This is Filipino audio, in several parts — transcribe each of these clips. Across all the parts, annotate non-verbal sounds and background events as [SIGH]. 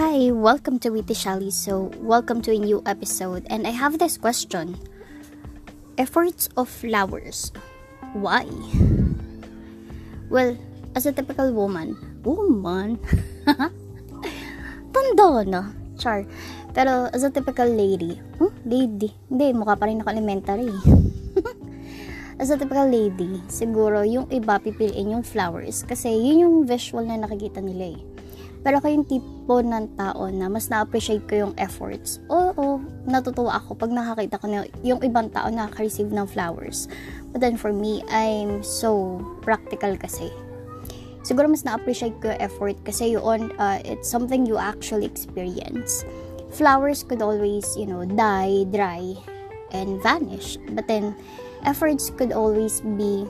Hi, welcome to Witty Shally. So, welcome to a new episode. And I have this question Efforts of flowers. Why? Well, as a typical woman, woman? [LAUGHS] Tanda na. Char. Pero as a typical lady, huh? lady, hindi, mukha pa rin ako elementary. [LAUGHS] as a typical lady, siguro yung iba pipiliin yung flowers kasi yun yung visual na nakikita nila eh. Pero ako yung tipo ng tao na mas na-appreciate ko yung efforts. Oo, natutuwa ako pag nakakita ko na yung ibang tao nakaka-receive ng flowers. But then for me, I'm so practical kasi. Siguro mas na-appreciate ko yung effort kasi yun, uh, it's something you actually experience. Flowers could always, you know, die, dry, and vanish. But then, efforts could always be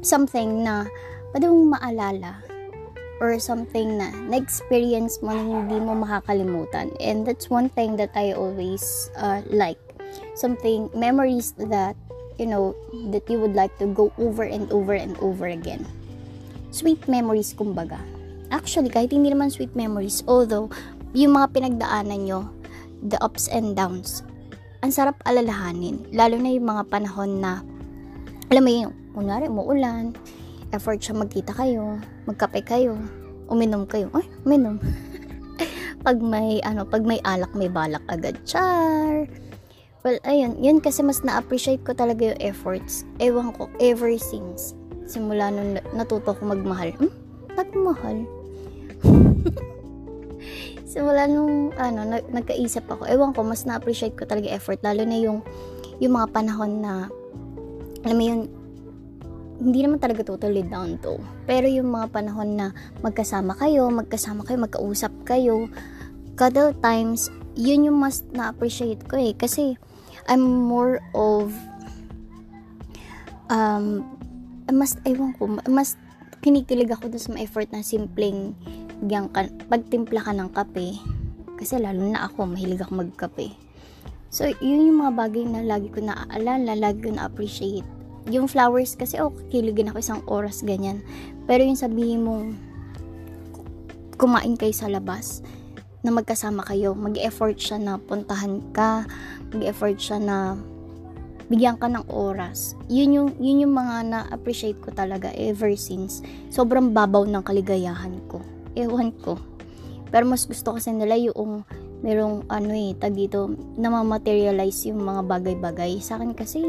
something na pwede mong maalala or something na na-experience mo na hindi mo makakalimutan. And that's one thing that I always uh, like. Something, memories that, you know, that you would like to go over and over and over again. Sweet memories, kumbaga. Actually, kahit hindi naman sweet memories, although, yung mga pinagdaanan nyo, the ups and downs, ang sarap alalahanin. Lalo na yung mga panahon na, alam mo yung, kunwari, umuulan, effort siya magkita kayo, magkape kayo, uminom kayo. Ay, uminom. [LAUGHS] pag may, ano, pag may alak, may balak agad. Char! Well, ayun, yun kasi mas na-appreciate ko talaga yung efforts. Ewan ko, ever since. Simula nung natuto ko magmahal. Hmm? Nagmahal? [LAUGHS] Simula nung, ano, nag- nagkaisip ako. Ewan ko, mas na-appreciate ko talaga effort. Lalo na yung, yung mga panahon na, alam mo yun, hindi naman talaga totally down to. Pero yung mga panahon na magkasama kayo, magkasama kayo, magkausap kayo, cuddle times, yun yung mas na-appreciate ko eh. Kasi, I'm more of, um, mas, ewan ko, mas kinikilig ako dun sa mga effort na simpleng ka, pagtimpla ka ng kape. Kasi lalo na ako, mahilig ako magkape. So, yun yung mga bagay na lagi ko naaalala, lagi ko na-appreciate yung flowers kasi oh kiligin ako isang oras ganyan. Pero yung sabihin mong kumain kayo sa labas na magkasama kayo mag-effort siya na puntahan ka mag-effort siya na bigyan ka ng oras. Yun yung yun yung mga na-appreciate ko talaga ever since. Sobrang babaw ng kaligayahan ko. Ewan ko. Pero mas gusto kasi nila yung merong ano eh tag dito na ma-materialize yung mga bagay-bagay. Sa akin kasi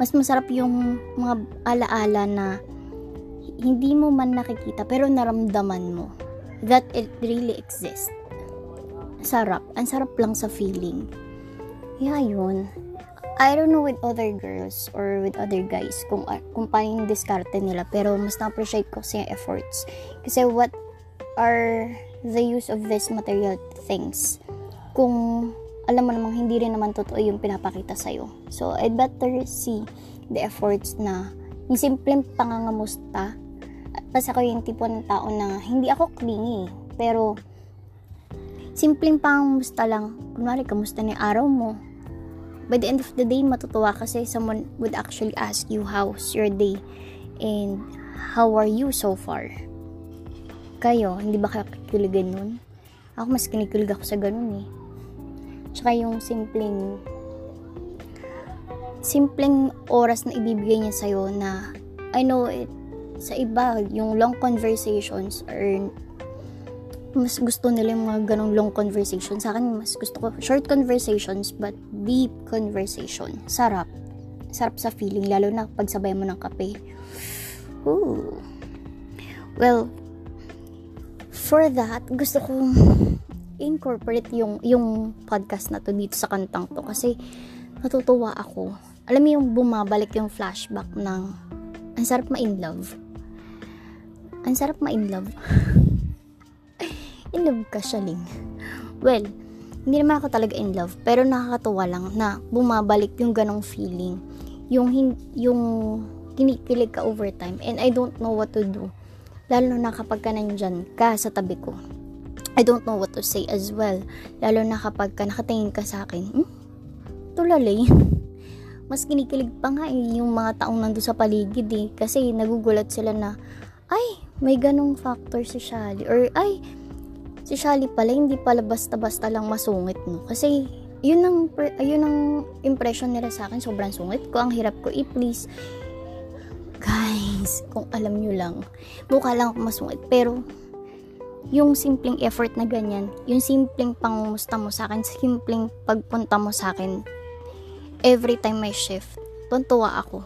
mas masarap yung mga alaala na hindi mo man nakikita pero naramdaman mo that it really exists. Sarap. Ang sarap lang sa feeling. Yeah, yun. I don't know with other girls or with other guys kung, uh, kung paano yung diskarte nila pero mas na-appreciate ko kasi efforts. Kasi what are the use of these material things kung alam mo namang hindi rin naman totoo yung pinapakita sa'yo. So, I'd better see the efforts na yung simpleng pangangamusta. Kasi ako yung tipo ng tao na hindi ako clingy. Pero, simpleng pangangamusta lang. Kunwari, kamusta na yung araw mo? By the end of the day, matutuwa kasi someone would actually ask you how's your day and how are you so far? Kayo, hindi ba kayo kikiligan nun? Ako mas kinikilig ako sa ganun eh Tsaka yung simpleng simpleng oras na ibibigay niya sa'yo na I know it sa iba, yung long conversations or mas gusto nila yung mga ganong long conversation. Sa akin, mas gusto ko short conversations but deep conversation. Sarap. Sarap sa feeling, lalo na pag sabay mo ng kape. Ooh. Well, for that, gusto ko incorporate yung yung podcast na to dito sa kantang to kasi natutuwa ako. Alam mo yung bumabalik yung flashback ng ang sarap ma-in love. Ang sarap ma-in love. [LAUGHS] in love ka, Shaling. Well, hindi naman ako talaga in love, pero nakakatuwa lang na bumabalik yung ganong feeling. Yung, yung kinikilig ka over time and I don't know what to do. Lalo na kapag ka nandyan ka sa tabi ko I don't know what to say as well. Lalo na kapag ka nakatingin ka sa akin, hmm? Tulalay. [LAUGHS] Mas kinikilig pa nga eh, yung mga taong nando sa paligid eh. Kasi nagugulat sila na, ay, may ganong factor si Shally. Or, ay, si Shally pala, hindi pala basta-basta lang masungit, no? Kasi, yun ang, yun ang impression nila sa akin, sobrang sungit ko, ang hirap ko i-please. Guys, kung alam nyo lang, mukha lang ako masungit, pero, yung simpleng effort na ganyan, yung simpleng pangumusta mo sa akin, simpleng pagpunta mo sa akin, every time may shift, tuntua ako.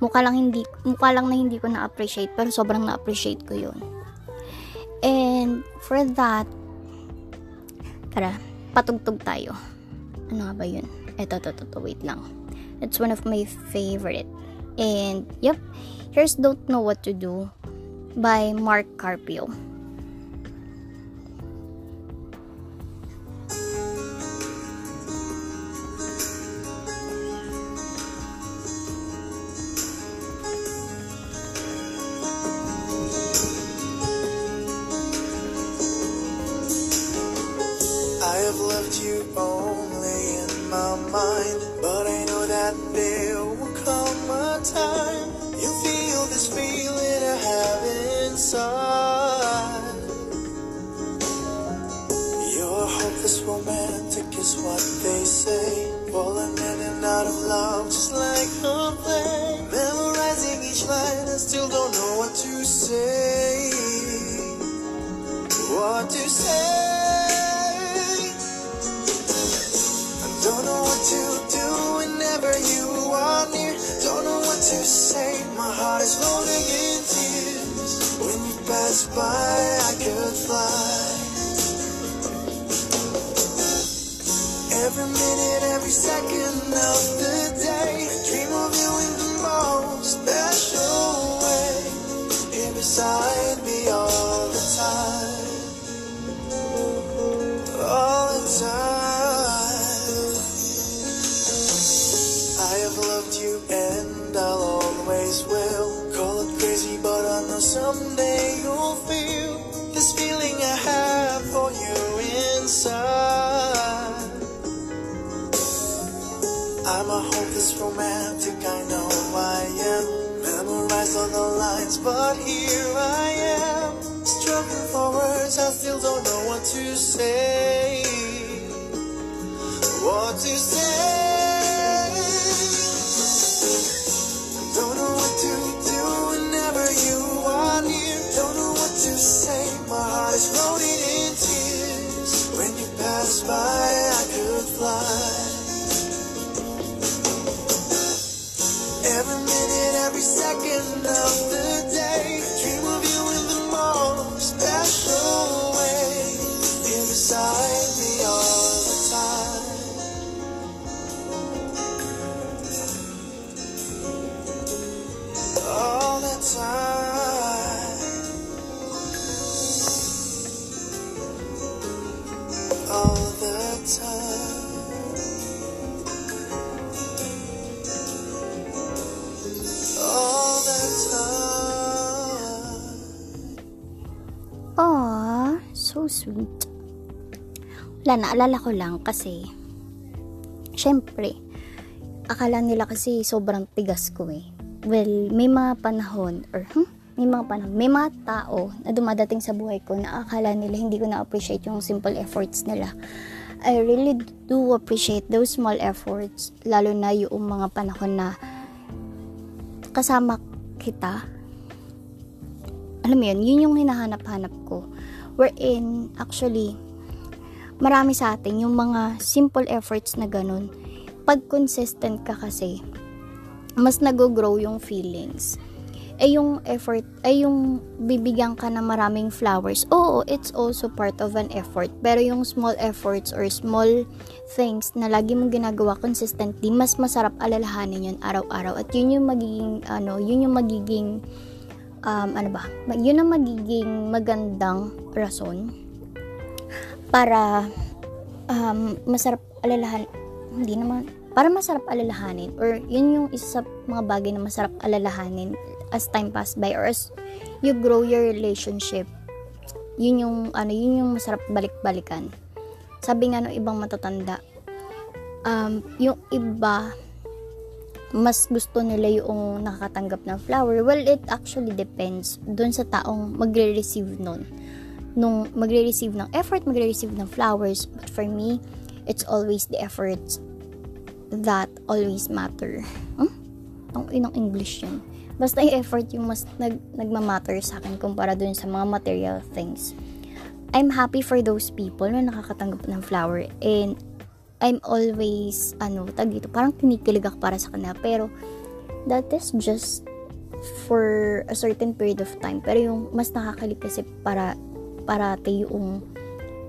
Mukha lang hindi, mukha lang na hindi ko na-appreciate, pero sobrang na-appreciate ko yun. And for that, tara, patugtog tayo. Ano nga ba yun? Eto, to, to, wait lang. It's one of my favorite. And, yep, here's Don't Know What to Do by Mark Carpio. I have left you only in my mind, but I know that there floating in tears. When you pass by, I could fly. Every minute, every second of the day, I dream of you in the most special way. Here beside me. I'm a hopeless romantic, I know I am. Memorized all the lines, but here I am. Struggling for words, I still don't know what to say. What to say. Sweet. Wala, naalala ko lang kasi, syempre, akala nila kasi sobrang tigas ko eh. Well, may mga panahon, or hmm, may mga panahon, may mga tao na dumadating sa buhay ko na akala nila hindi ko na-appreciate yung simple efforts nila. I really do appreciate those small efforts, lalo na yung mga panahon na kasama kita. Alam mo yun, yun yung hinahanap-hanap ko wherein actually marami sa atin yung mga simple efforts na ganun. Pag consistent ka kasi mas nag-grow yung feelings. Ay yung effort ay yung bibigyan ka ng maraming flowers oo it's also part of an effort. Pero yung small efforts or small things na lagi mong ginagawa consistently mas masarap alalahanin yun araw-araw. At yun yung magiging ano yun yung magiging um, ano ba, yun ang magiging magandang rason para um, masarap alalahan, hindi naman, para masarap alalahanin or yun yung isa sa mga bagay na masarap alalahanin as time pass by or as you grow your relationship. Yun yung ano yun yung masarap balik-balikan. Sabi nga ng ibang matatanda um, yung iba mas gusto nila yung nakakatanggap ng flower, well, it actually depends dun sa taong magre-receive nun. nung magre-receive ng effort, magre-receive ng flowers. But for me, it's always the efforts that always matter. Hmm? Ang inang English yun. Basta yung effort yung mas nag, nagmamatter sa akin kumpara dun sa mga material things. I'm happy for those people na nakakatanggap ng flower and I'm always, ano, tag dito, parang kinikilig ako para sa kanila. Pero, that is just for a certain period of time. Pero yung mas nakakilig kasi para parati yung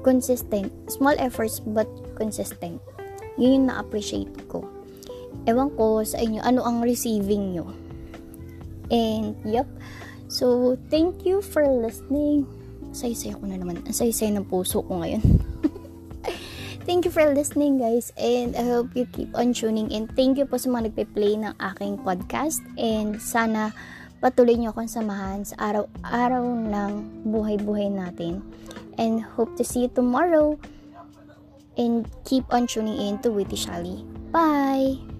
consistent. Small efforts but consistent. Yun yung na-appreciate ko. Ewan ko sa inyo, ano ang receiving nyo. And, yep. So, thank you for listening. Say-say ko na naman. Say-say ng puso ko ngayon. Thank you for listening, guys. And I hope you keep on tuning in. Thank you po sa mga nagpe-play ng aking podcast. And sana patuloy nyo akong samahan sa araw-araw ng buhay-buhay natin. And hope to see you tomorrow. And keep on tuning in to Witty Shally. Bye!